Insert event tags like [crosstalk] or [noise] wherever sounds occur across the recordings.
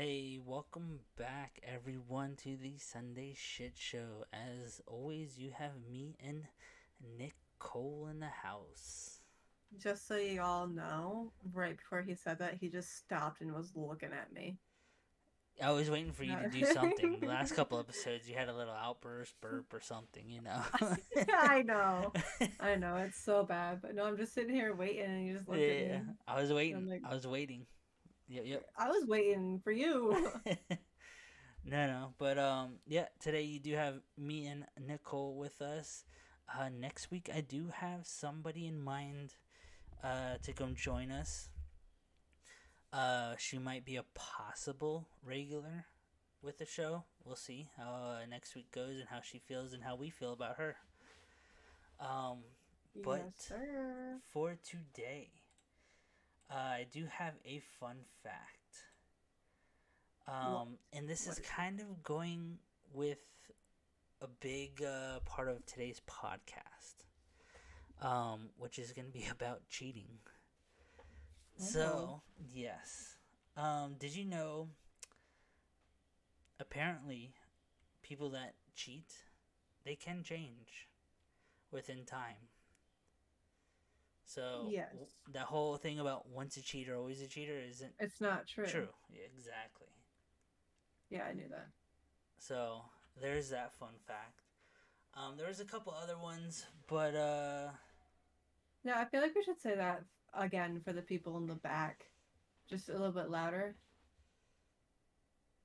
Hey, welcome back everyone to the Sunday Shit Show. As always, you have me and Nicole in the house. Just so you all know, right before he said that, he just stopped and was looking at me. I was waiting for you to do something. The [laughs] last couple episodes, you had a little outburst, burp, or something, you know. [laughs] yeah, I know, I know, it's so bad. But no, I'm just sitting here waiting, and you just looked yeah, at me. I was waiting. like- I was waiting. Yep, yep. I was waiting for you. [laughs] no, no, but um, yeah. Today you do have me and Nicole with us. Uh, next week I do have somebody in mind, uh, to come join us. Uh, she might be a possible regular with the show. We'll see how uh, next week goes and how she feels and how we feel about her. Um, But- yes, for today, uh, I do have a fun fact. Um, and this is kind of going with a big uh, part of today's podcast, um, which is going to be [laughs] about cheating. So, yes. Um, did you know? Apparently, people that cheat, they can change within time. So, Yes. that whole thing about once a cheater, always a cheater isn't It's not true. true. Yeah, exactly. Yeah, I knew that. So, there's that fun fact. Um, there was a couple other ones, but uh, No, I feel like we should say that again for the people in the back, just a little bit louder.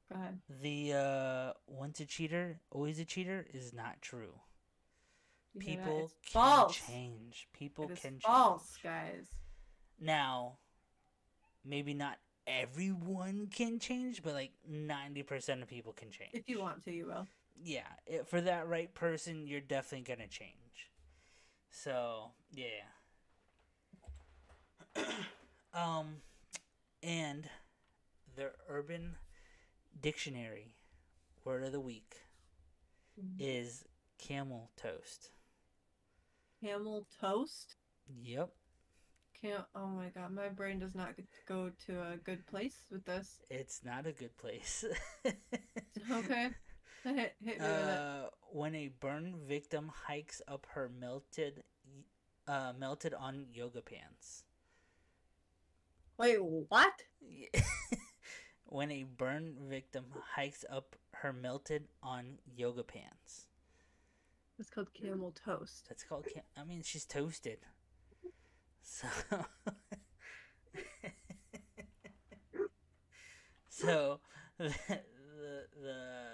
Go ahead. the uh, once a cheater, always a cheater is not true. You? People can false. change. People It can false, change. guys. Now, maybe not everyone can change, but like 90% of people can change. If you want to, you will. Yeah, it, for that right person, you're definitely going to change. So, yeah. [coughs] um, and the Urban Dictionary word of the week Mhm. is camel toast. Camel toast. Yep. Can't. Oh my god, my brain does not go to a good place with this. It's not a good place. [laughs] Okay, [laughs] hit, hit me uh, when a burn victim hikes up her melted, uh, melted on yoga pants. Wait, what? [laughs] when a burn victim hikes up her melted on yoga pants. It's called camel toast. That's called. Cam- I mean, she's toasted. So. [laughs] so the, the the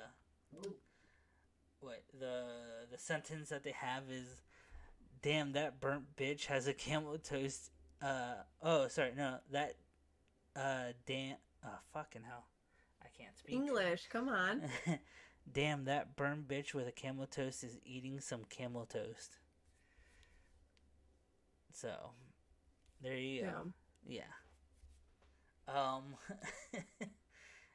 what the the sentence that they have is, "Damn, that burnt bitch has a camel toast." Uh oh, sorry, no, that uh damn, oh fucking hell, I can't speak. English, come on. [laughs] Damn, that burn bitch with a camel toast is eating some camel toast. So, there you go. Yeah. Yeah. Um. [laughs]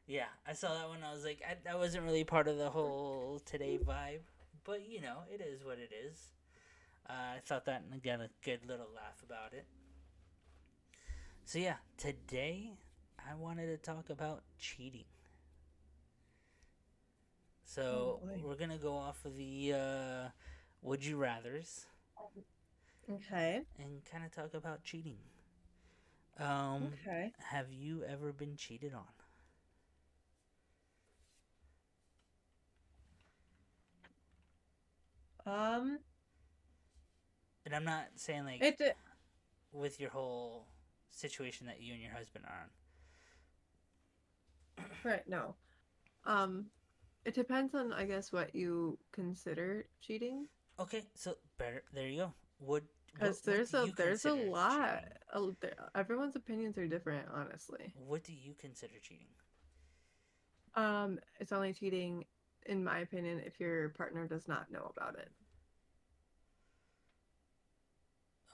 yeah, I saw that one. I was like, I, that wasn't really part of the whole today vibe, but you know, it is what it is. Uh, I thought that and got a good little laugh about it. So yeah, today I wanted to talk about cheating. So Oh, we're gonna go off of the uh, would you rather's Okay. and kind of talk about cheating. Um, Okay. have you ever been cheated on? Um. And I'm not saying like It. with your whole situation that you and your husband are on. Right. No. Um. It depends on, I guess, what you consider cheating. Okay, so better. There you go. Would Because what there's a there's a lot. a- there- everyone's opinions are different, honestly. What do you consider cheating? Um, it's only cheating, in my opinion, if your partner does not know about it,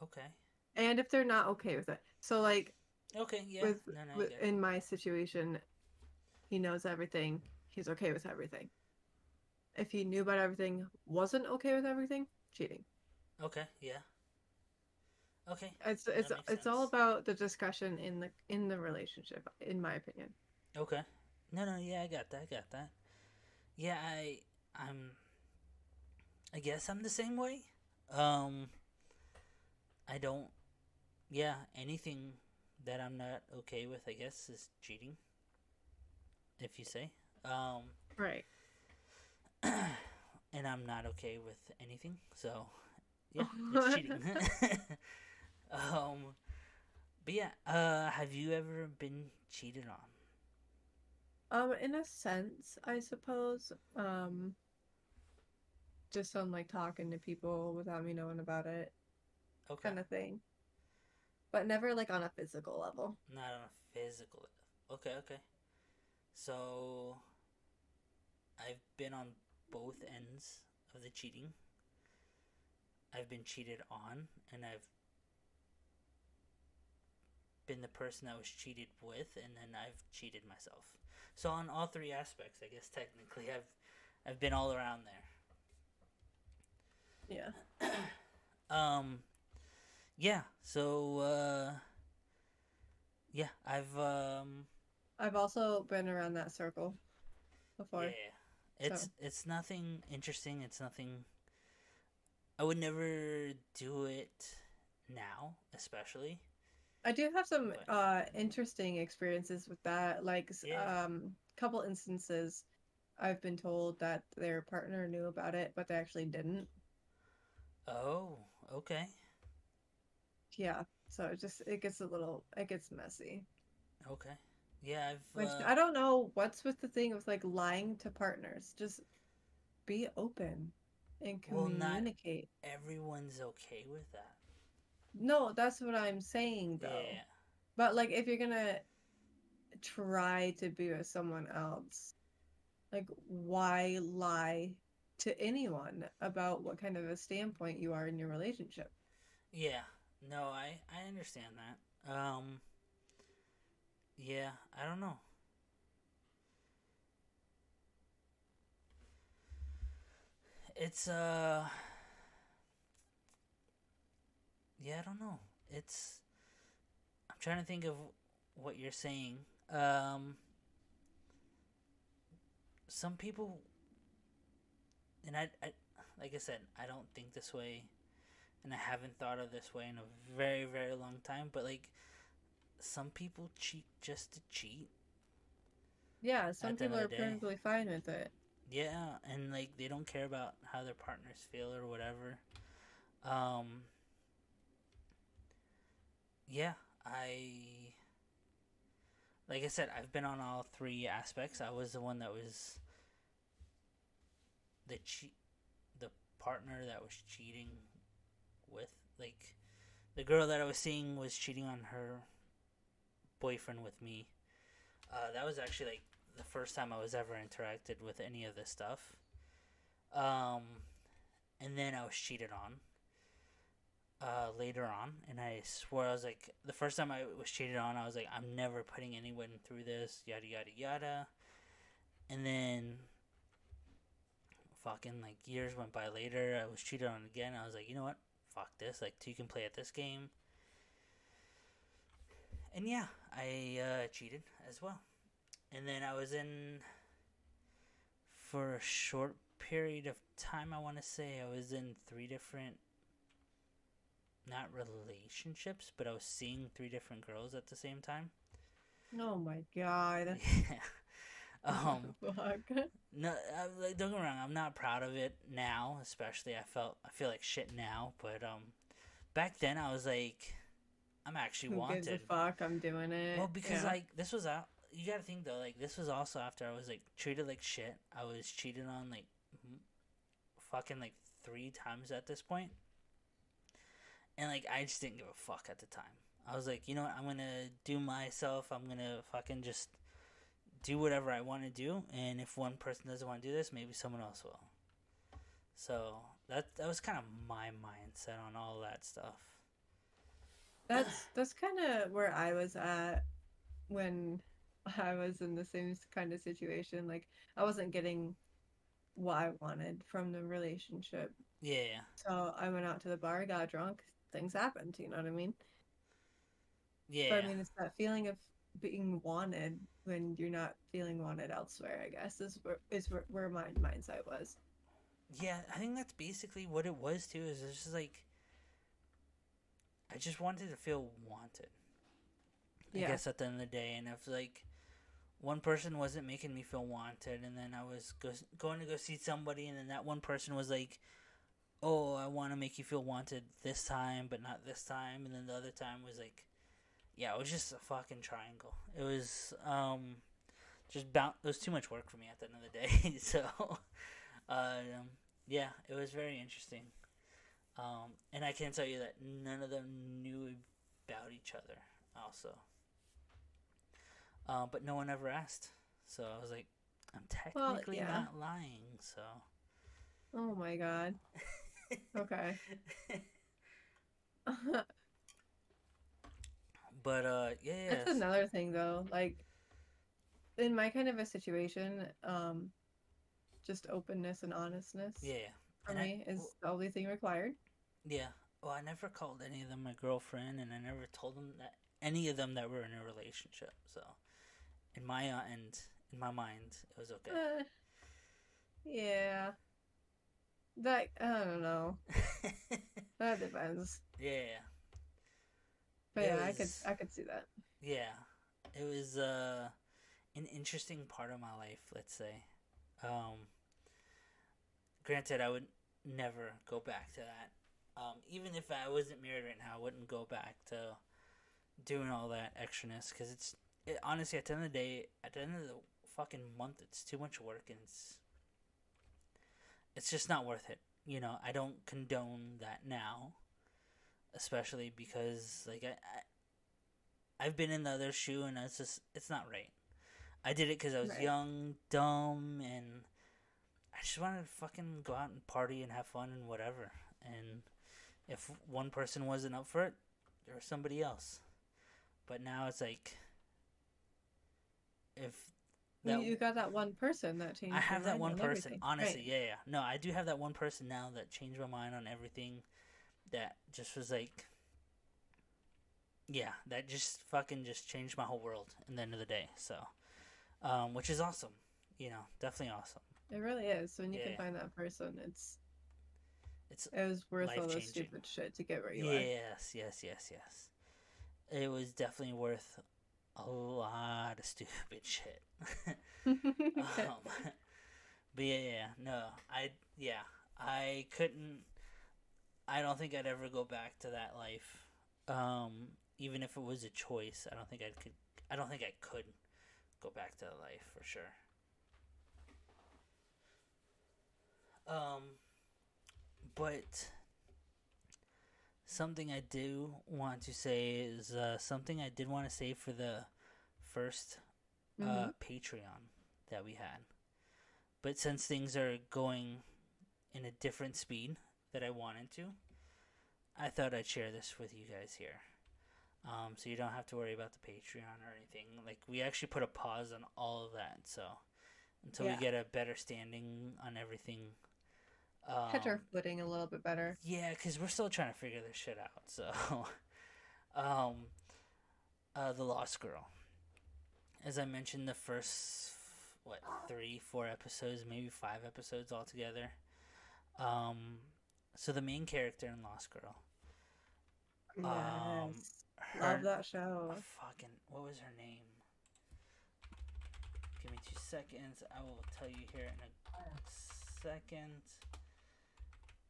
Okay. and if they're not okay with it. So, like Okay. Yeah. with, no, no. With in my situation, he knows everything. He's okay with everything. If he knew about everything, wasn't okay with everything, cheating. Okay. Yeah. Okay. It's it's it's all about the discussion in the in the relationship, in my opinion. Okay. No, no, yeah, I got that. I got that. Yeah, I, I'm. I guess I'm the same way. Um. I don't. Yeah, anything that I'm not okay with, I guess, is cheating. If you say. Um. Right. [clears throat] and I'm not okay with anything, so yeah, it's [laughs] cheating. [laughs] um. But yeah, uh, have you ever been cheated on? Um, in a sense, I suppose. Um, just on like talking to people without me knowing about it, Okay. kind of thing. But never like on a physical level. Not on a physical. Okay, okay. So, I've been on both ends of the cheating. I've been cheated on, and I've been the person that was cheated with, and then I've cheated myself. So on all three aspects, I guess technically I've I've been all around there. Yeah. [clears throat] Um, yeah. So, uh, yeah, I've um, I've also been around that circle before. yeah, it's so. it's nothing interesting. It's nothing. I would never do it now, especially. I do have some But- uh interesting experiences with that. Like s- Yeah. um couple instances I've been told that their partner knew about it, but they actually didn't. Oh, okay, Yeah. So it just it gets a little it gets messy. okay. Yeah, I've. Which uh, I don't know what's with the thing of like lying to partners. Just be open and Well, not- communicate. everyone's okay with that. No, that's what I'm saying though. Yeah, But like if you're gonna try to be with someone else, like why lie to anyone about what kind of a standpoint you are in your relationship? yeah. No, I I understand that. Um. Yeah, I don't know. It's uh Yeah, I don't know. It's I'm trying to think of what you're saying. Um some people and I, I like I said, I don't think this way and I haven't thought of this way in a very, very long time, but like some people cheat just to cheat. Yeah, some At the end people are perfectly fine with it. Yeah, and like they don't care about how their partners feel or whatever. Um Yeah, I like I said, I've been on all three aspects. I was the one that was the cheat the partner that was cheating with like the girl that I was seeing was cheating on her boyfriend with me. Uh, that was actually like the first time I was ever interacted with any of this stuff. Um, and then I was cheated on. Uh, later on, and I swore I was like the first time I was cheated on, I was like, I'm never putting anyone through this, yada yada yada. And then, fucking like years went by later, I was cheated on again. I was like, you know what? Fuck this. Like, two can play at this game. And yeah, I uh, cheated as well. And then I was in for a short period of time. I want to say I was in three different, not relationships, but I was seeing three different girls at the same time. Oh my god. [laughs] Yeah. Um. [laughs] Fuck. No, I, like, don't get wrong. I'm not proud of it now, especially. I felt I feel like shit now, but um, back then I was like, I'm actually Who gives a fuck? I'm doing it. Well, because Yeah. like this was out. You gotta think though, like this was also after I was like treated like shit. I was cheated on like fucking like three times at this point. point, and like I just didn't give a fuck at the time. I was like, you know what? I'm gonna do myself. I'm gonna fucking just do whatever I want to do, and if one person doesn't want to do this, maybe someone else will. So that that was kind of my mindset on all that stuff. That's that's kind of where I was at when [laughs] I was in the same kind of situation. Like I wasn't getting what I wanted from the relationship. Yeah, So I went out to the bar, got drunk, things happened, you know what I mean? yeah, But I mean it's that feeling of being wanted when you're not feeling wanted elsewhere. I guess is where is where, where my mindset was. Yeah, I think that's basically what it was too. Is it's just like I just wanted to feel wanted. I Yeah. guess at the end of the day, and if like one person wasn't making me feel wanted, and then I was go- going to go see somebody, and then that one person was like, "Oh, I want to make you feel wanted this time, but not this time," and then the other time was like, "Yeah, it was just a fucking triangle." It was um just bound. It was too much work for me at the end of the day, [laughs] so [laughs] um, yeah, it was very interesting. Um, and I can tell you that none of them knew about each other, also. Uh, but no one ever asked. So I was like, I'm Well, technically yeah. not lying, so. Oh my god. Okay. [laughs] but, uh, yeah. yeah, That's another thing though. Like in my kind of a situation, um just openness and honestness Yeah. And I- is the only thing required. Yeah. Well, I never called any of them my girlfriend, and I never told them that any of them that were in a relationship. So, in my uh, end, in my mind, it was okay. Eh, yeah. That I don't know. [laughs] That depends. yeah. But It yeah, I could I could see that. Yeah, it was uh, an interesting part of my life. Let's say. Um, granted, I would never go back to that. Um, even if I wasn't married right now, I wouldn't go back to doing all that extraness because it's it, honestly at the end of the day, at the end of the fucking month, it's too much work and it's it's just not worth it. You know, I don't condone that now, especially because like I, I I've been in the other shoe and it's just it's not right. I did it because I was Right. young, dumb, and I just wanted to fucking go out and party and have fun and whatever. And if one person wasn't up for it, there was somebody else. But now it's like if You, that you got that one person that changed. I have that one on person. everything. Honestly, Right. yeah, yeah. No, I do have that one person now that changed my mind on everything. That just was like, yeah, that just fucking just changed my whole world. In the end of the day, so, um, which is awesome. You know, definitely awesome. It really is. When you Yeah. can find that person, it's It's it was worth all the stupid shit to get where you are. yes, yes, yes, yes. It was definitely worth a lot of stupid [laughs] shit. [laughs] um, but yeah, yeah, no, I yeah, I couldn't. I don't think I'd ever go back to that life. Um, even if it was a choice, I don't think I could. I don't think I could go back to that life for sure. Um, but something I do want to say is uh, something I did want to say for the first uh, Mhm. Patreon that we had. But since things are going in a different speed that I wanted to, I thought I'd share this with you guys here. Um, so you don't have to worry about the Patreon or anything. Like we actually put a pause on all of that, so until Yeah. we get a better standing on everything. Um, Catch our footing a little bit better. yeah, because we're still trying to figure this shit out. So, [laughs] um, uh, the Lost Girl. As I mentioned, the first what three, four episodes, maybe five episodes altogether. Um, so the main character in Lost Girl, Um, Yes. her Love that show. fucking what was her name? Give me two seconds. I will tell you here in a second.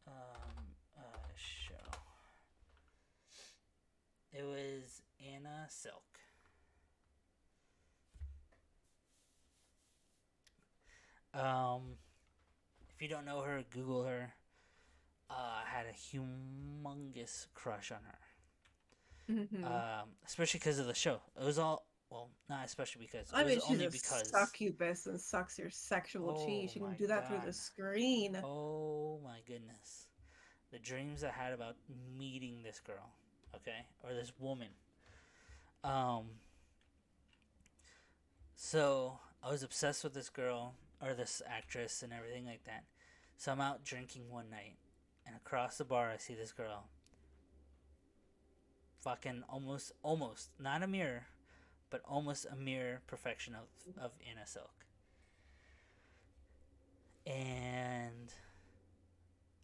Um, uh, show. It was Anna Silk. Um, if you don't know her, Google her. Uh, I had a humongous crush on her Mhm. um, especially because of the show. It was all well, not especially because I mean, she's only a because. succubus and sucks your sexual Oh chi. She can do that through the screen. Oh my goodness, the dreams I had about meeting this girl, okay, or this woman. Um. So I was obsessed with this girl or this actress and everything like that. So I'm out drinking one night, and across the bar I see this girl. Fucking almost, almost not a mirror, but almost a mirror perfection of of Anna Silk. And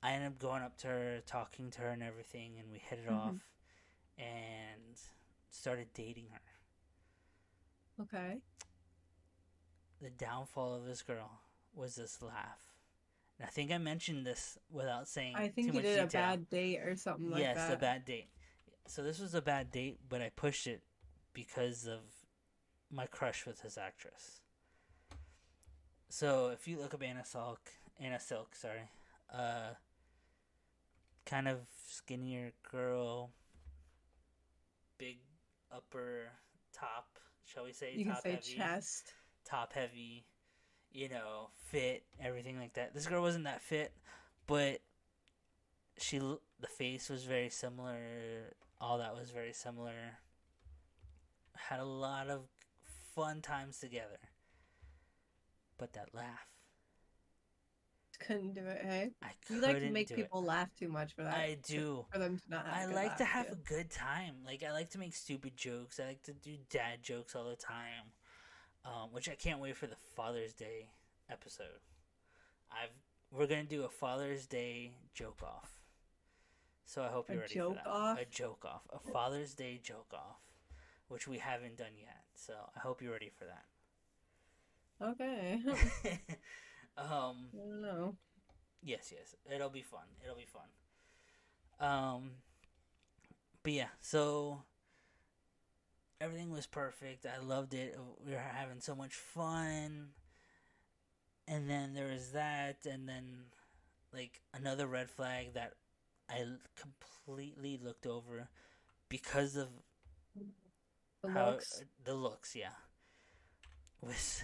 I ended up going up to her, talking to her, and everything, and we hit it Mhm. off, and started dating her. Okay. The downfall of this girl was this laugh. And I think I mentioned this without saying I too think you much did a detail. bad date or something like yes, that. Yes, a bad date. So this was a bad date, but I pushed it because of my crush with his actress. So if you look up Anna Silk, Anna Silk, sorry, uh, kind of skinnier girl, big upper top, shall we say? You can top say heavy, chest. top heavy, you know, fit, everything like that. This girl wasn't that fit, but she the face was very similar. All that was very similar. Had a lot of fun times together. But that laugh, Couldn't do it, hey? I You like to make people laugh too much for that. I do. For them to not a I like to have too. a good time. Like I like to make stupid jokes. I like to do dad jokes all the time, um, which I can't wait for the Father's Day episode. I've we're gonna do a Father's Day joke off. So I hope you're ready joke for that. off? A joke off, a Father's Day joke off, which we haven't done yet. So I hope you're ready for that. Okay. [laughs] um, I don't know. Yes, yes. It'll be fun. It'll be fun. Um but yeah, so everything was perfect. I loved it. We were having so much fun. And then there was that and then like another red flag that I completely looked over because of The how looks. the looks, yeah. Was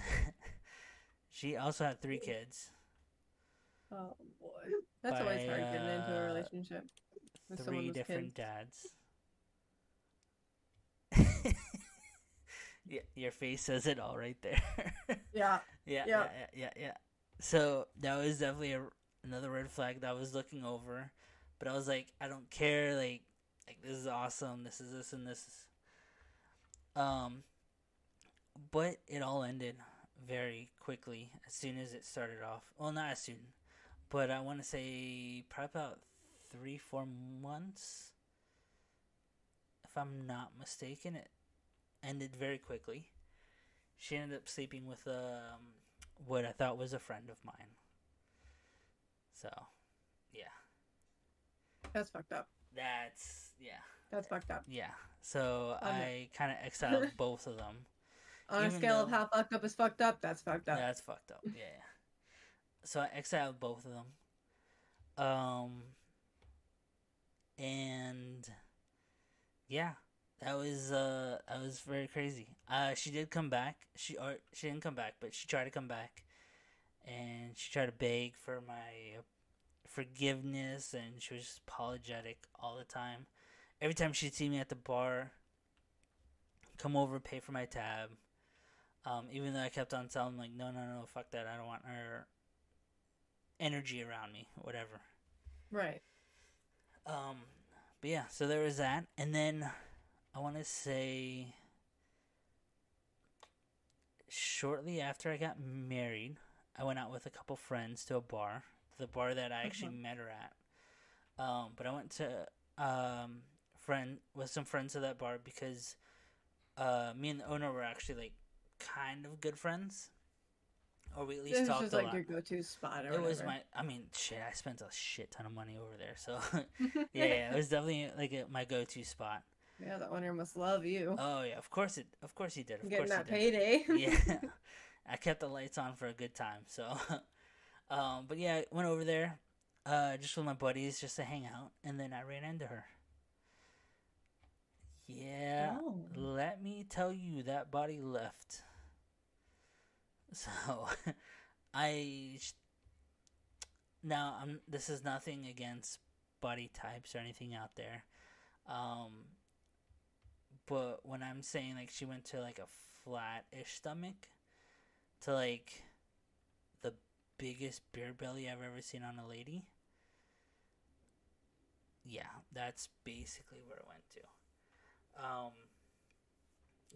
[laughs] she also had three kids. Oh boy. That's always by, hard getting into a uh, relationship with three different kids. dads. [laughs] yeah, your face says it all right there. [laughs] Yeah. yeah, yeah, Yeah. yeah, yeah. So that was definitely a, another red flag that I was looking over, but I was like, I don't care. Like, like this is awesome. This is this and this. Um, but it all ended very quickly as soon as it started off. Well, not as soon, but I want to say probably about three, four months. If I'm not mistaken, it ended very quickly. She ended up sleeping with um, what I thought was a friend of mine. So, yeah, That's fucked up. that's yeah, That's fucked up. yeah. So Um, I kind of exiled [laughs] both of them. On a scale of how fucked up is fucked up, that's fucked up. That's fucked up. Yeah, yeah. So I exiled both of them. Um, and yeah, that was uh that was very crazy. Uh, she did come back. She or she didn't come back, but she tried to come back, and she tried to beg for my forgiveness, and she was just apologetic all the time. Every time she'd see me at the bar, come over, pay for my tab. Um, even though I kept on telling like, no, no, no, fuck that. I don't want her energy around me, whatever. Right. Um, but yeah, so there was that, and then I want to say shortly after I got married, I went out with a couple friends to a bar, the bar that I actually Mhm. met her at. Um, but I went to um friend with some friends to that bar because uh me and the owner were actually like kind of good friends, or we at least This is talked just a like lot. your go-to spot or It was my. I mean, shit. I spent a shit ton of money over there, so [laughs] [laughs] yeah, yeah, it was definitely like a, my go-to spot. yeah, the owner must love you. Oh yeah, of course it. Of course he did. Of Getting course that he did. payday. [laughs] yeah, I kept the lights on for a good time. So, um, but yeah, I went over there, uh, just with my buddies, just to hang out, and then I ran into her. Yeah, Oh. let me tell you, that body left. [laughs] So, I now I'm. This is nothing against body types or anything out there, um. But when I'm saying like she went to like a flat-ish stomach, to like the biggest beer belly I've ever seen on a lady. Yeah, that's basically where it went to. Um,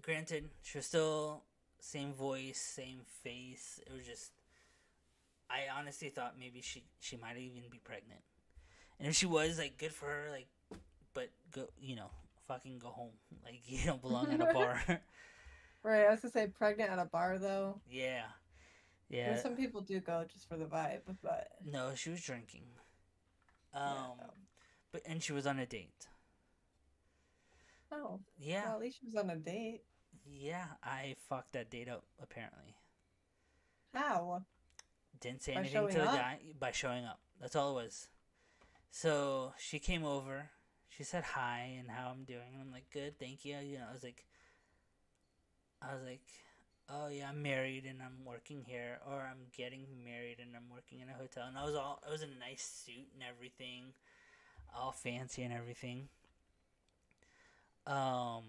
granted, she was still same voice, same face. It was just, I honestly thought maybe she she might even be pregnant, and if she was, like, good for her. Like, but go, you know, fucking go home. Like, [laughs] you don't belong at a bar. [laughs] [laughs] Right, I was gonna say pregnant at a bar though. yeah, Yeah. Some people do go just for the vibe, but No, she was drinking. Um, Yeah. but and she was on a date. Oh, Yeah, well, at least she was on a date. yeah. I fucked that date up. Apparently, How? didn't say By anything to the up? guy by showing up. That's all it was. So she came over. She said hi and how I'm doing, and I'm like, good, thank you. You know, I was like, I was like, oh yeah, I'm married and I'm working here, or I'm getting married and I'm working in a hotel, and I was all, I was in a nice suit and everything, all fancy and everything. Um,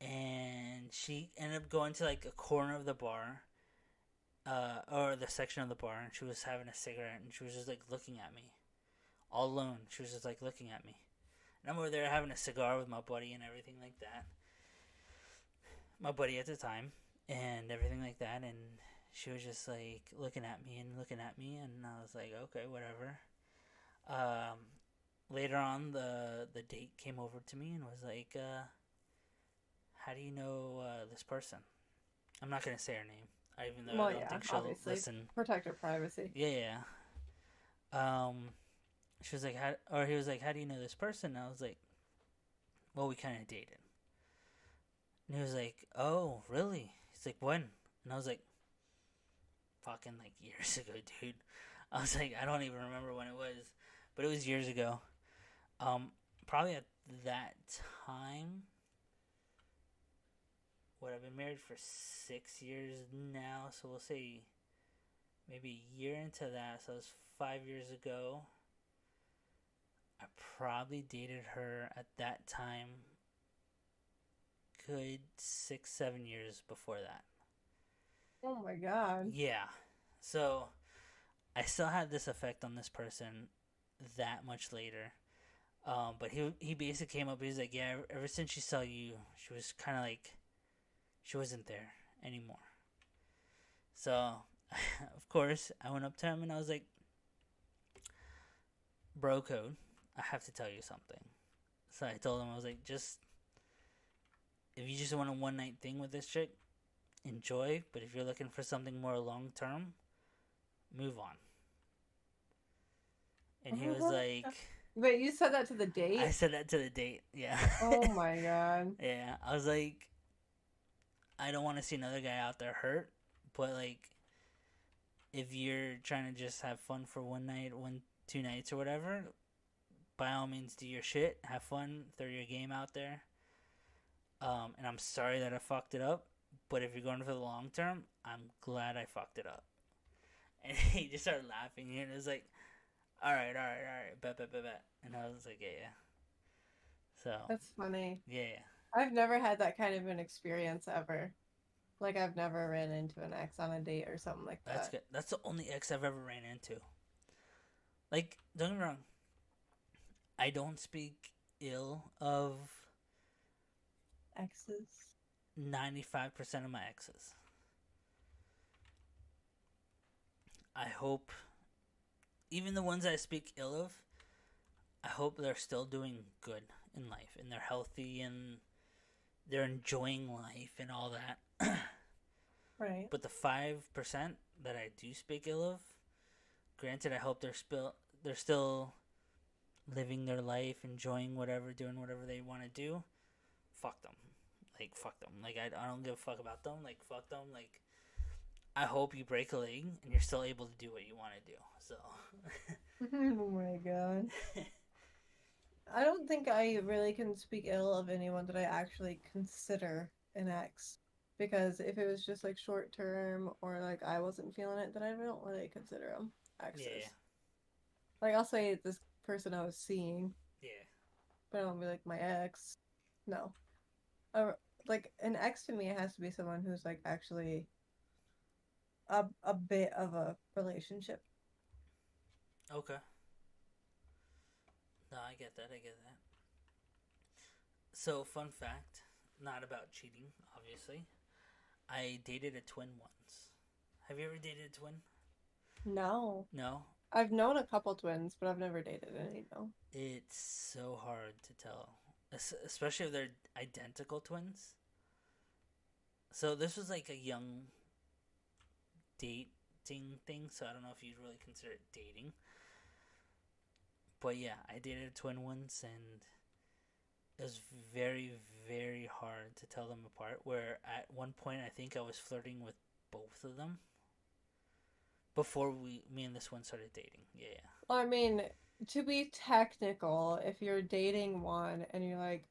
and she ended up going to like a corner of the bar, uh, or the section of the bar, and she was having a cigarette, and she was just like looking at me, all alone. She was just like looking at me, and I'm over there having a cigar with my buddy and everything like that. My buddy at the time, and everything like that, and she was just like looking at me and looking at me, and I was like, okay, whatever. Um, later on, the the date came over to me and was like, uh, "How do you know uh, this person?" I'm not gonna say her name, even though Well, I don't yeah, think she'll obviously. listen. Protect her privacy. Yeah, yeah. Um, she was like, "How?" Or he was like, "How do you know this person?" And I was like, "Well, we kind of dated." And he was like, "Oh, really?" He's like, "When?" And I was like, "Fucking like [laughs] years ago, dude." I was like, "I don't even remember when it was, but it was years ago." Um, probably at that time. What I've been married for six years now, so we'll say maybe a year into that, so it was five years ago. I probably dated her at that time, good six, seven years before that. Oh my god. Yeah. So I still had this effect on this person that much later. Um, but he he basically came up. He was like, "Yeah, ever, ever since she saw you, she was kind of like, she wasn't there anymore." So, [laughs] of course, I went up to him and I was like, "Bro code, I have to tell you something." So I told him I was like, "Just if you just want a one night thing with this chick, enjoy. But if you're looking for something more long term, move on." And he was like. Wait, you said that to the date? I said that to the date. Yeah. oh [laughs] my god. yeah. I was like, I don't want to see another guy out there hurt, but like, if you're trying to just have fun for one night, one, two nights or whatever, by all means do your shit, have fun, throw your game out there. Um, and I'm sorry that I fucked it up, but if you're going for the long term, I'm glad I fucked it up. [laughs] And he just started laughing, and it was like, all right, all right, all right, bet, bet, bet, bet. And I was like, yeah, yeah. So, That's funny. yeah. I've never had that kind of an experience ever. Like I've never ran into an ex on a date or something like that. That's good. That's the only ex I've ever ran into. Like, don't get me wrong. I don't speak ill of Exes. 95% of my exes. I hope, even the ones I speak ill of, I hope they're still doing good in life and they're healthy and they're enjoying life and all that. [clears throat] Right. But the five percent that I do speak ill of, granted, I hope they're still they're still living their life, enjoying whatever, doing whatever they want to do. Fuck them, like fuck them. Like I, I don't give a fuck about them. Like fuck them. Like I hope you break a leg and you're still able to do what you want to do. So [laughs] oh my god. [laughs] I don't think I really can speak ill of anyone that I actually consider an ex. Because if it was just like short term or like I wasn't feeling it, then I don't really consider them exes. yeah, Like I'll say this person I was seeing, yeah, but I don't be like my ex. No. Uh, like an ex to me has to be someone who's like actually a a bit of a relationship. okay. No, I get that. I get that. So, fun fact: not about cheating, obviously. I dated a twin once. Have you ever dated a twin? No. No. I've known a couple twins, but I've never dated any. No. It's so hard to tell, especially if they're identical twins. So this was like a young dating thing, so I don't know if you'd really consider it dating. But yeah, I dated a twin once, and it was very, very hard to tell them apart. Where at one point, I think I was flirting with both of them before we, me and this one started dating. Yeah, yeah. Well, I mean, to be technical, if you're dating one and you're like,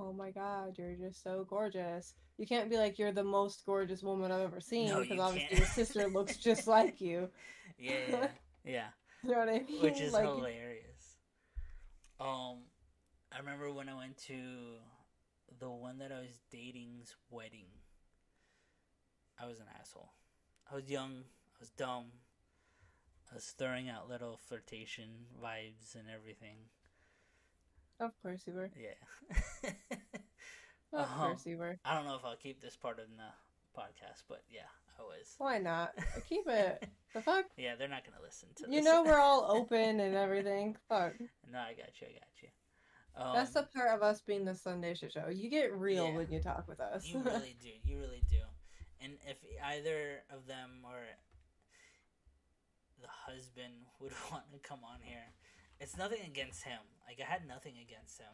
"Oh my God, you're just so gorgeous," you can't be like, "You're the most gorgeous woman I've ever seen," No, because you obviously can't. your sister looks just like you. [laughs] yeah, yeah, yeah. [laughs] You know what I mean? which is Like, hilarious. Um, I remember when I went to the one that I was dating's wedding. I was an asshole. I was young. I was dumb. I was throwing out little flirtation vibes and everything. Of course you were. Yeah. Of [laughs] Um, course you were. I don't know if I'll keep this part in the podcast, but yeah, I was. Why not? [laughs] Keep it. The fuck? [laughs] Yeah, they're not gonna listen to this. You this. know we're all [laughs] open and everything. Fuck. no, I got you. I got you. Um, That's the part of us being the Sunday shit show. You get real Yeah. when you talk with us. You really do. You really do. And if either of them or the husband would want to come on here, it's nothing against him. Like I had nothing against him.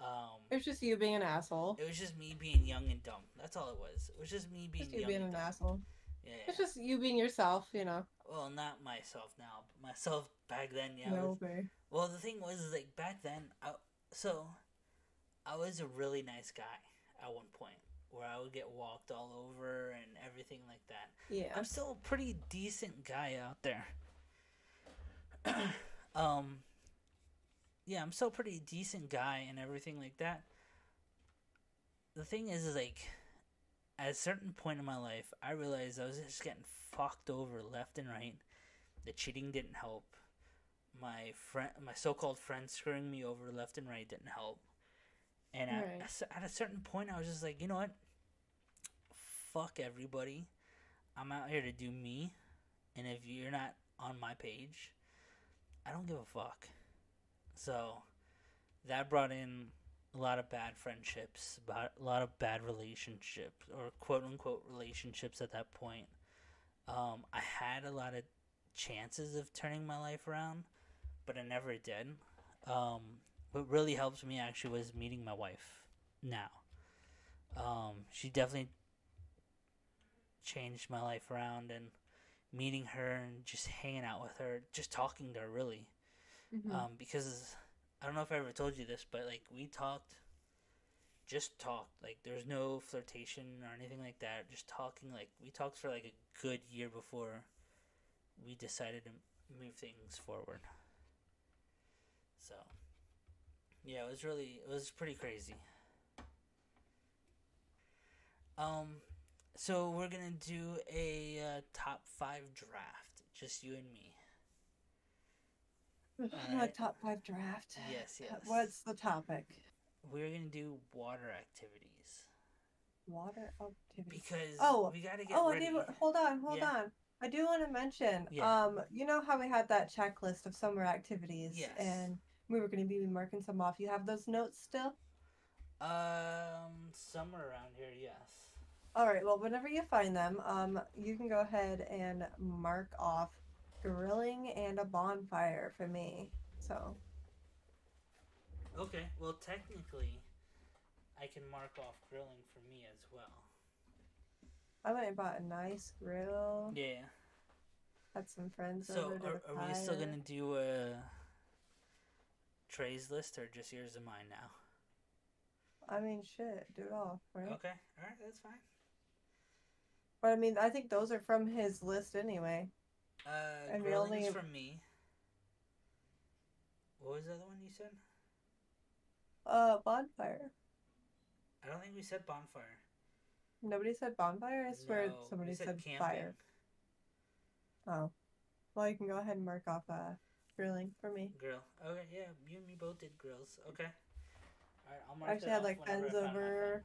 Um, was just you being an asshole. it was just me being young and dumb. That's all it was. It was just me being Just you young being and an dumb. asshole. Yeah. It's just you being yourself, you know. Well, not myself now, but myself back then. Yeah. no, was- babe. Well, the thing was, is like back then, I, so I was a really nice guy at one point, where I would get walked all over and everything like that. Yeah. I'm still a pretty decent guy out there. [coughs] um, yeah, I'm still a pretty decent guy and everything like that. The thing is, is like, at a certain point in my life, I realized I was just getting fucked over left and right. The cheating didn't help. My friend, my so-called friend, screwing me over left and right didn't help. And at, Right. a cer- at a certain point, I was just like, you know what? Fuck everybody. I'm out here to do me, and if you're not on my page, I don't give a fuck. So that brought in a lot of bad friendships, a lot of bad relationships, or quote unquote relationships at that point. Um, I had a lot of chances of turning my life around, but I never did. Um, what really helped me actually was meeting my wife now. Um, she definitely changed my life around and meeting her and just hanging out with her, just talking to her really. Mhm. Um, because I don't know if I ever told you this, but like we talked, just talked. Like there's no flirtation or anything like that. Just talking. Like we talked for like a good year before we decided to move things forward. So, yeah, it was really it was pretty crazy. Um, so we're gonna do a uh, top five draft, just you and me. Like alright. top five draft. Yes, yes. What's the topic? We're gonna do water activities Water activities. because Oh, we gotta get Oh, I ready. do. Hold on, hold Yeah. on. I do want to mention. Yeah. Um, you know how we had that checklist of summer activities, Yes. and we were going to be marking some off. You have those notes still? Um, somewhere around here, yes. All right. Well, whenever you find them, um, you can go ahead and mark off grilling and a bonfire for me. So Okay. Well, technically, I can mark off grilling for me as well. I went and bought a nice grill. Yeah. Had some friends So over to are, are we still gonna do a Trey's list or just yours and mine now? I mean, shit, do it all, right? Okay. All right. That's fine. But I mean, I think those are from his list anyway. And we only- from me. What was the other one you said? Uh, bonfire. I don't think we said bonfire. Nobody said bonfire. I swear No, somebody said, camping. fire. Oh, well, you can go ahead and mark off uh grilling for me. Grill. Okay, yeah, you and me both did grills. Okay. right, I'll I actually had like whenever I friends find my over,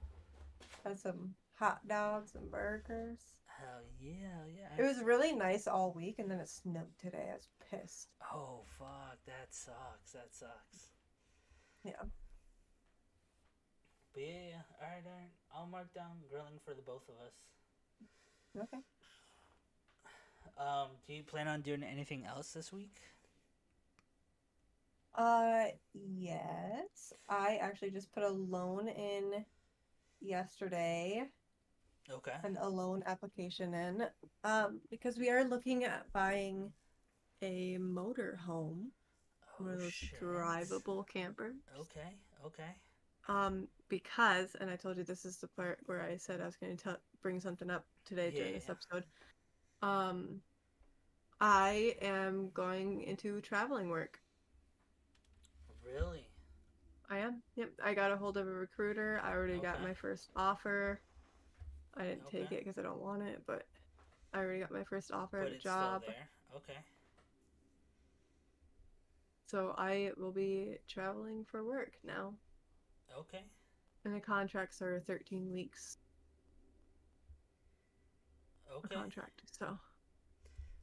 had some hot dogs and burgers. Hell yeah, yeah. It was really nice all week, and then it snowed today. I was pissed. Oh fuck, that sucks. That sucks. Yeah. But yeah, yeah. All right, all right. I'll mark down grilling for the both of us. Okay. Um, do you plan on doing anything else this week? Uh, yes. I actually just put a loan in yesterday, Okay. an a loan application in, um, because we are looking at buying a motor home, one of Oh those shit. drivable camper. Okay. Okay. Um, because, and I told you this is the part where I said I was going to tell bring something up today during Yeah, this yeah. episode. Um, I am going into traveling work. Really? I am. Yep. I got a hold of a recruiter. I already got my first offer. I didn't take it because I don't want it, but I already got my first offer But at a job. Okay. So I will be traveling for work now. Okay. And the contracts are 13 weeks Okay. contract. So,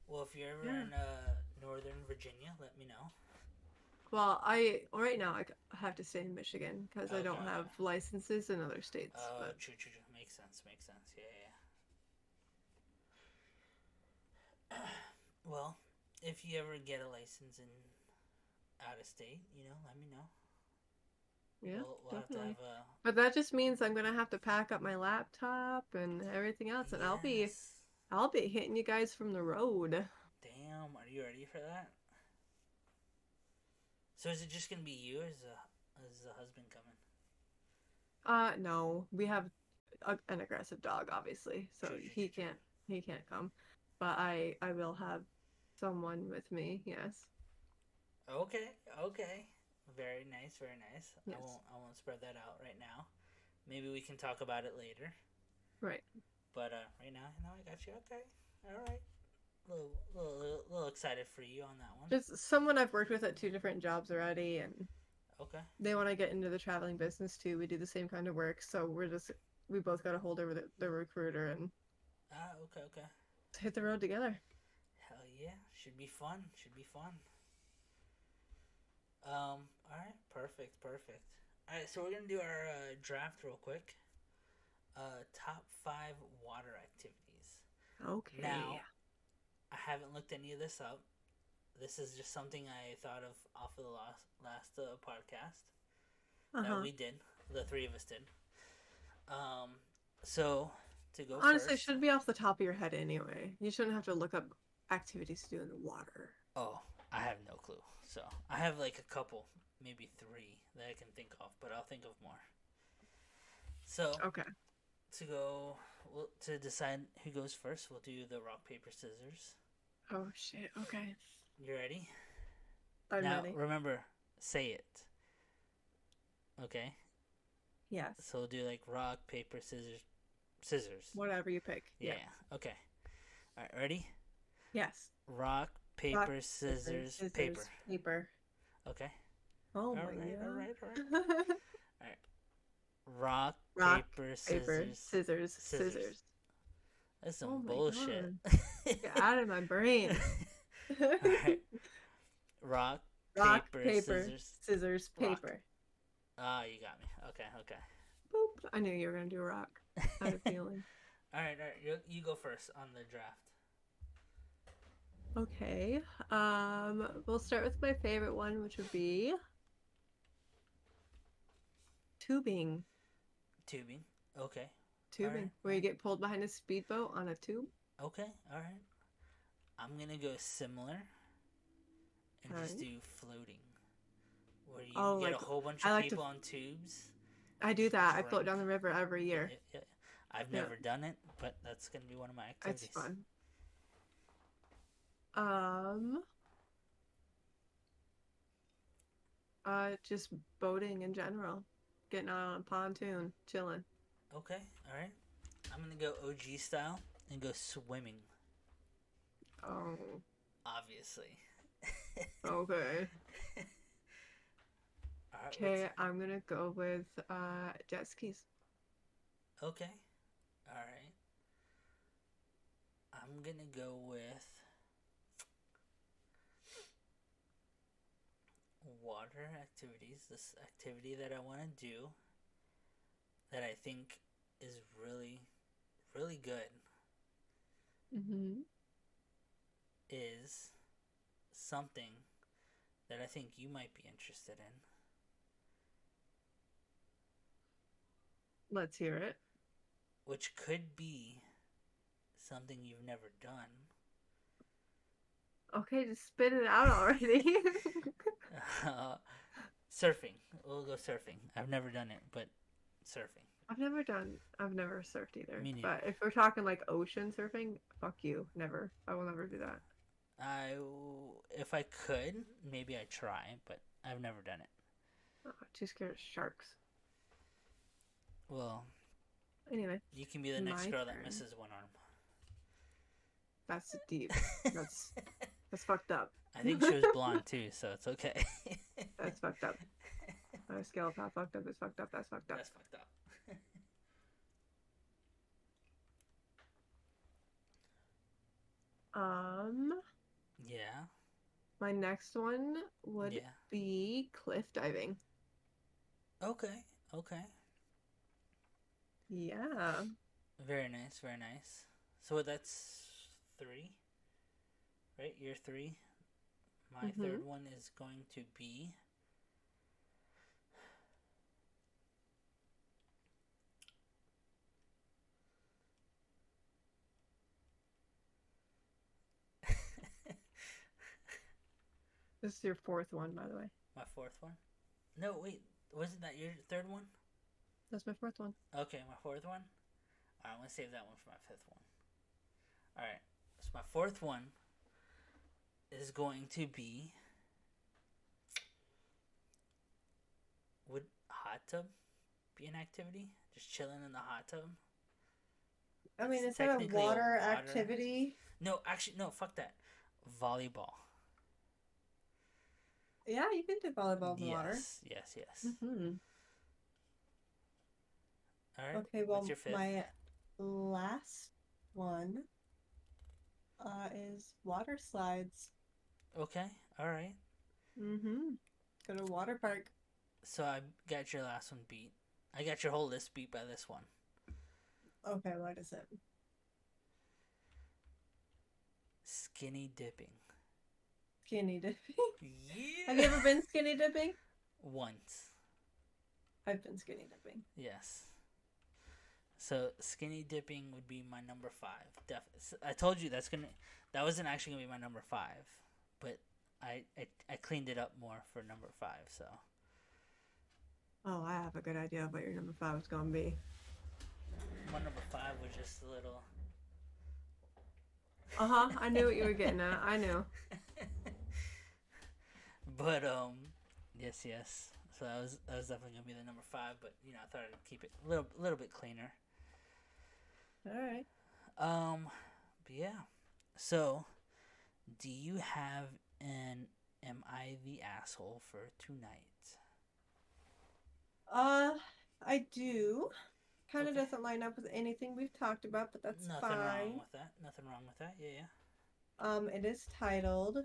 Well, if you're ever Yeah. in uh, Northern Virginia, let me know. well, I right now I have to stay in Michigan because I don't have licenses in other states. Oh, but true, true, true. Makes sense. Makes sense. Yeah, yeah. [clears throat] well, if you ever get a license in out of state, you know, let me know. yeah, we'll, we'll have to definitely. have a. But that just means I'm gonna have to pack up my laptop and everything else, and I'll be I'll be hitting you guys from the road. Damn, are you ready for that? So is it just gonna be you, or is the is the husband coming? Uh, no, we have a, an aggressive dog, obviously, so he can't he can't come. But I I will have someone with me. Yes. Okay, okay. Very nice, very nice. Yes. I won't I won't spread that out right now. Maybe we can talk about it later. Right. But uh, right now, no, I got you. Okay, all right. Little, little, little, little excited for you on that one. Just someone I've worked with at two different jobs already, and Okay, they want to get into the traveling business too. We do the same kind of work, so we're just we both got a hold of the, the recruiter and ah, okay, okay. Hit the road together. Hell yeah, should be fun. Should be fun. Um. All right. Perfect. Perfect. All right. So we're gonna do our uh, draft real quick. Uh, top five water activities. Okay. Now, I haven't looked any of this up. This is just something I thought of off of the last last uh, podcast uh-huh. that we did. The three of us did. Um. So to go Honestly, it first. should be off the top of your head anyway. You shouldn't have to look up activities to do in the water. Oh, I have no clue. So I have like a couple, maybe three that I can think of, but I'll think of more. So Okay. to go well, to decide who goes first, we'll do the rock paper scissors. Oh shit. Okay. You ready? I'm now ready. remember, say it. Okay, Yes. so we'll do like rock paper scissors, scissors. Whatever you pick. Yeah. Okay. All right. Ready? Yes. Rock paper scissors, paper. Paper. Okay. Oh All my right. god. All right. All right. all right. Rock, [laughs] Rock, paper, Paper, scissors. scissors, scissors. scissors. That's some Oh bullshit. [laughs] Get out of my brain. Alright. Rock, [laughs] Rock, paper, paper, scissors. scissors, paper. Ah, you got me. Okay, okay. Boop. I knew you were gonna do rock. I had a feeling. all right, all right. You, you go first on the draft. Okay. Um, we'll start with my favorite one, which would be tubing. Tubing. Okay. Tubing, Alright. where you get pulled behind a speedboat on a tube. Okay. All right. I'm gonna go similar and just Alright. do floating, where you Oh, get like- a whole bunch of like to- people on tubes. I do that. I float down the river every year. Yeah, yeah. I've never done it, but that's gonna be one of my activities. It's fun. Um, uh, just boating in general, getting out on a pontoon, chilling. Okay. All right. I'm gonna go OG style and go swimming. Oh, Obviously. [laughs] okay. [laughs] Okay, I'm gonna go with uh jet skis. Okay. All right. I'm gonna go with water activities. This activity that I want to do that I think is really, really good Mm-hmm. is something that I think you might be interested in. Let's hear it. which could be something you've never done. Okay, just spit it out already. [laughs] Uh, surfing. We'll go surfing. I've never done it, but surfing. I've never done. I've never surfed either. Me neither. But if we're talking like ocean surfing, fuck you. Never. I will never do that. I, if I could, maybe I try, but I've never done it. Oh, too scared of sharks. Well, Anyway, you can be the next girl that misses one arm. that's deep. [laughs] That's that's fucked up. I think she was blonde too, so it's okay. [laughs] That's fucked up. On a scale of how fucked up is fucked up, that's fucked up. That's fucked up. Um, Yeah. my next one would Yeah. be cliff diving. Okay. Okay. Yeah. Very nice. Very nice. So that's three, right? You're three. My Mhm. third one is going to be. This is your fourth one, by the way. My fourth one? No, wait. Wasn't that your third one? That's my fourth one. Okay, my fourth one. Alright, I'm gonna save that one for my fifth one. Alright, so my fourth one is going to be. Would hot tub be an activity? Just chilling in the hot tub? I mean, It's is that a water water- activity? No, actually, no, fuck that. Volleyball. Yeah, you can do volleyball in the water. yes, yes, yes. Mm-hmm. Alright, Okay, well, what's your fifth? my last one uh, is water slides. Okay, alright. Mm-hmm. Go to water park. So I got your last one beat. I got your whole list beat by this one. Okay, what is it? Skinny dipping. Skinny dipping. [laughs] Yeah. Have you ever been skinny dipping? Once. I've been skinny dipping. Yes. So skinny dipping would be my number five. Def- I told you that's gonna. That wasn't actually gonna be my number five, but I I, I cleaned it up more for number five. So Oh, I have a good idea of what your number five is gonna be. my number five was just a little. Uh huh. I knew what you were getting at. I knew. [laughs] but um, yes, yes. So that was that was definitely gonna be the number five. But you know, I thought I'd keep it a little little bit cleaner. All right. Um, but yeah. So, do you have an "Am I the asshole" for tonight? Uh, I do. Kind of Okay. doesn't line up with anything we've talked about, but that's Nothing fine. wrong with that. Nothing wrong with that. Yeah, yeah. Um, it is titled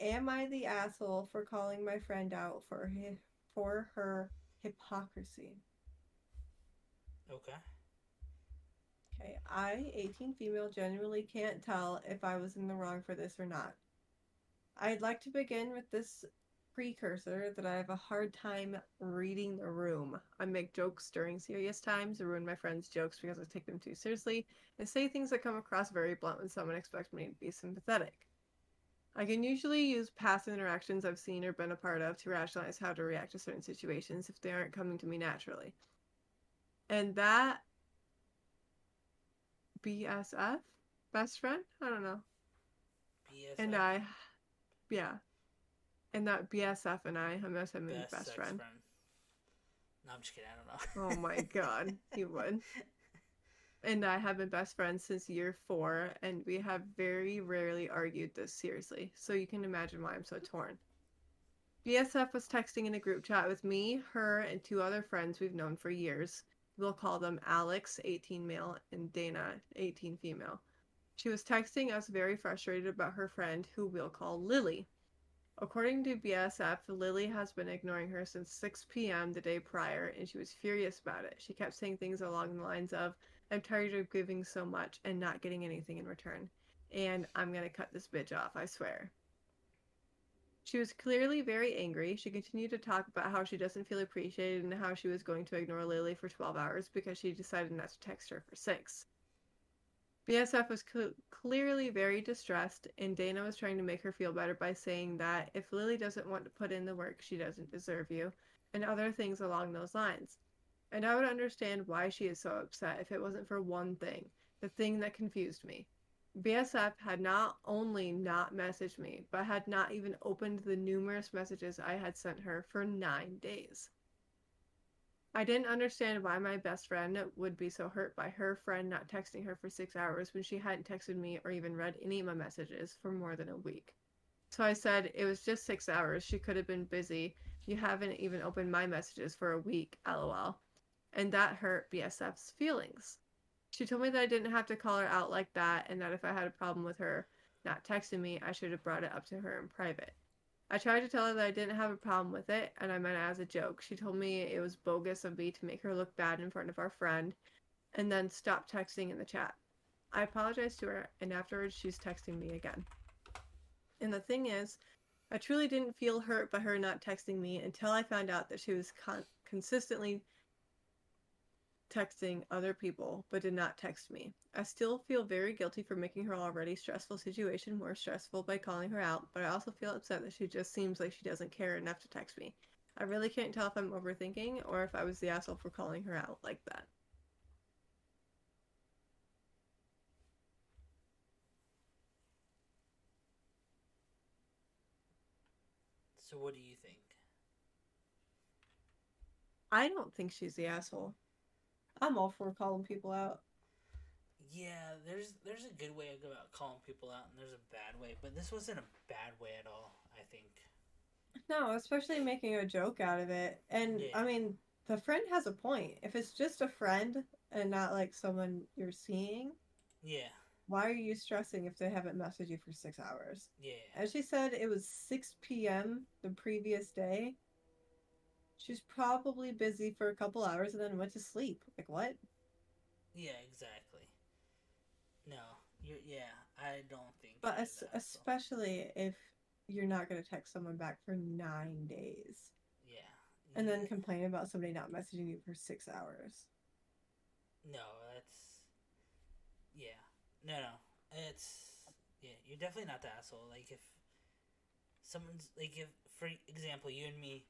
"Am I the asshole for calling my friend out for hi- for her hypocrisy?" Okay. Okay, I, 18 female, genuinely can't tell if I was in the wrong for this or not. I'd like to begin with this precursor that I have a hard time reading the room. I make jokes during serious times, I ruin my friends' jokes because I take them too seriously, and say things that come across very blunt when someone expects me to be sympathetic. I can usually use past interactions I've seen or been a part of to rationalize how to react to certain situations if they aren't coming to me naturally. And that BSF, best friend. I don't know. BSF, And I, yeah, and that BSF and I, I'm gonna best, best, sex friend. No, I'm just kidding. I don't know. Oh my [laughs] god, you would. And I have been best friends since year four, and we have very rarely argued this seriously. So you can imagine why I'm so torn. BSF was texting in a group chat with me, her, and two other friends we've known for years. We'll call them Alex, 18 male, and Dana, 18 female. She was texting us very frustrated about her friend, who we'll call Lily. According to BSF, Lily has been ignoring her since 6 p.m. the day prior, and she was furious about it. She kept saying things along the lines of, I'm tired of giving so much and not getting anything in return. And I'm gonna cut this bitch off, I swear. She was clearly very angry. She continued to talk about how she doesn't feel appreciated and how she was going to ignore Lily for 12 hours because she decided not to text her for six. BSF was cl- clearly very distressed, and Dana was trying to make her feel better by saying that if Lily doesn't want to put in the work, she doesn't deserve you, and other things along those lines. And I would understand why she is so upset if it wasn't for one thing the thing that confused me. BSF had not only not messaged me, but had not even opened the numerous messages I had sent her for nine days. I didn't understand why my best friend would be so hurt by her friend not texting her for six hours when she hadn't texted me or even read any of my messages for more than a week. So I said it was just six hours. She could have been busy. You haven't even opened my messages for a week, lol. And that hurt BSF's feelings. She told me that I didn't have to call her out like that and that if I had a problem with her not texting me, I should have brought it up to her in private. I tried to tell her that I didn't have a problem with it and I meant it as a joke. She told me it was bogus of me to make her look bad in front of our friend and then stopped texting in the chat. I apologized to her and afterwards she's texting me again. And the thing is, I truly didn't feel hurt by her not texting me until I found out that she was con- consistently texting other people but did not text me. I still feel very guilty for making her already stressful situation more stressful by calling her out, but I also feel upset that she just seems like she doesn't care enough to text me. I really can't tell if I'm overthinking or if I was the asshole for calling her out like that. So what do you think? I don't think she's the asshole. I'm all for calling people out. Yeah, there's there's a good way about calling people out, and there's a bad way, but this wasn't a bad way at all. I think. No, especially making a joke out of it. And Yeah. I mean, the friend has a point. If it's just a friend and not like someone you're seeing, Yeah, why are you stressing if they haven't messaged you for six hours? yeah, As she said, it was 6 p.m. the previous day. She's probably busy for a couple hours and then went to sleep. Like, what? yeah, exactly. No, you're yeah. I don't think. But es- especially if you're not going to text someone back for nine days Yeah. and then complain about somebody not messaging you for six hours. No, that's yeah. No, no. It's yeah. You're definitely not the asshole. Like if someone's like if for example you and me,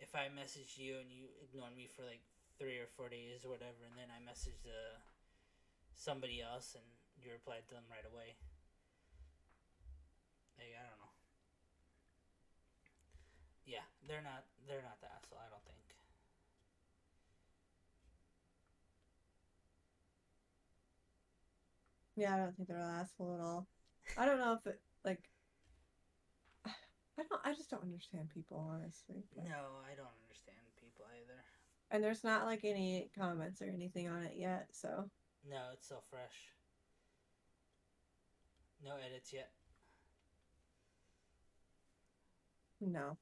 if I messaged you and you ignored me for like three or four days or whatever, and then I messaged uh, somebody else and you replied to them right away. Like I don't know. Yeah, they're not. They're not the asshole. I don't think. Yeah, I don't think they're an asshole at all. I don't know if it like. I don't. I just don't understand people honestly. but- No, I don't understand people either. And there's not like any comments or anything on it yet, so No, it's still fresh. No edits yet. no.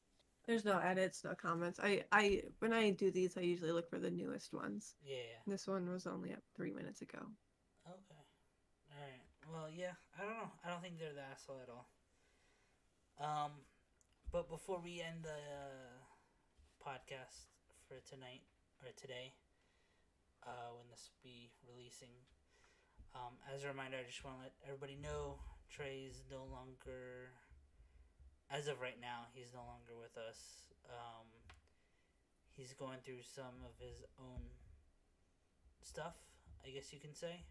There's no edits, no comments. I I when I do these, I usually look for the newest ones. Yeah. This one was only up three minutes ago. Okay. All right. Well, yeah. I don't know. I don't think they're the asshole at all. Um, but before we end the uh, podcast for tonight or today, uh, when this will be releasing, um, as a reminder, I just want to let everybody know Trey's no longer. As of right now, he's no longer with us. Um, he's going through some of his own stuff, I guess you can say.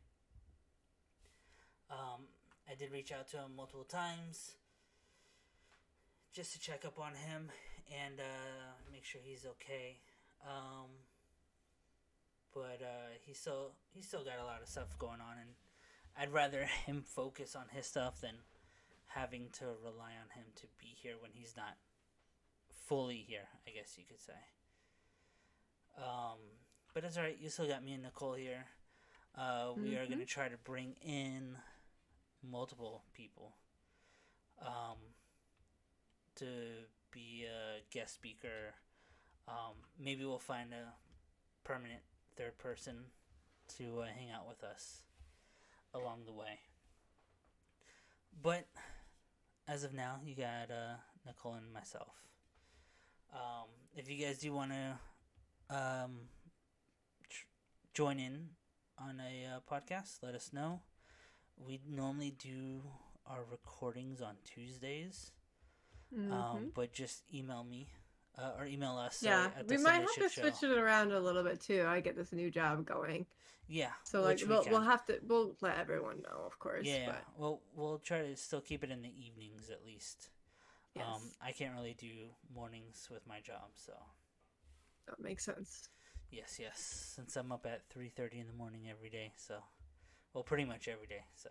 Um, I did reach out to him multiple times just to check up on him and uh, make sure he's okay. Um, but uh, he's still he's still got a lot of stuff going on, and I'd rather [laughs] him focus on his stuff than having to rely on him to be here when he's not fully here, I guess you could say. Um, but it's alright. You still got me and Nicole here. Uh, we are going to try to bring in multiple people um, to be a guest speaker. Um, maybe we'll find a permanent third person to uh, hang out with us along the way. But as of now, you got uh, Nicole and myself. Um, if you guys do want to um, tr- join in on a uh, podcast, let us know. We normally do our recordings on Tuesdays, Mhm. um, but just email me uh, or email us. yeah, sorry, we the might have to Shit switch it around a little bit too. I get this new job going, Yeah, so like we we'll can. we'll have to we'll let everyone know, of course. Yeah, but well, we'll try to still keep it in the evenings at least. yes, Um, I can't really do mornings with my job, so that makes sense. yes, yes. Since I'm up at three thirty in the morning every day, so well, pretty much every day. So,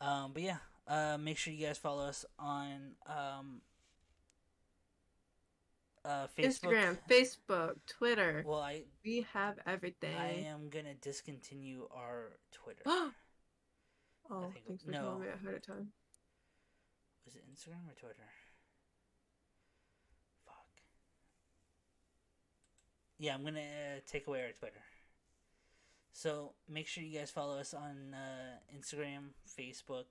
um, but yeah, uh, make sure you guys follow us on um, uh, Facebook. Instagram, Facebook, Twitter. Well, I we have everything. I am gonna discontinue our Twitter. [gasps] oh, think- thanks for no. telling me ahead of time. Was it Instagram or Twitter? Fuck. Yeah, I'm gonna uh, take away our Twitter. So make sure you guys follow us on uh, Instagram, Facebook,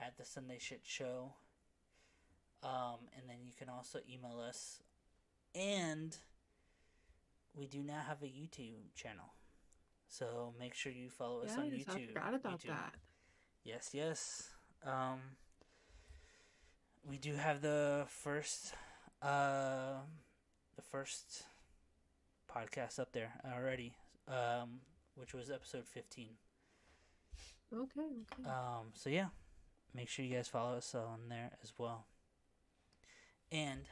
at the Sunday Shit Show. Um, and then you can also email us. And we do now have a YouTube channel. So make sure you follow us Yeah, on just- I YouTube. forgot about YouTube. that. Yes, yes. Um, we do have the first, uh, the first podcast up there already, um, which was episode fifteen. Okay, okay. Um, so yeah, make sure you guys follow us on there as well. And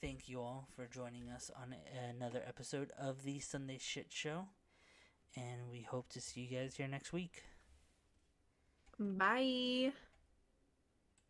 thank you all for joining us on another episode of the Sunday Shit Show. And we hope to see you guys here next week. Bye.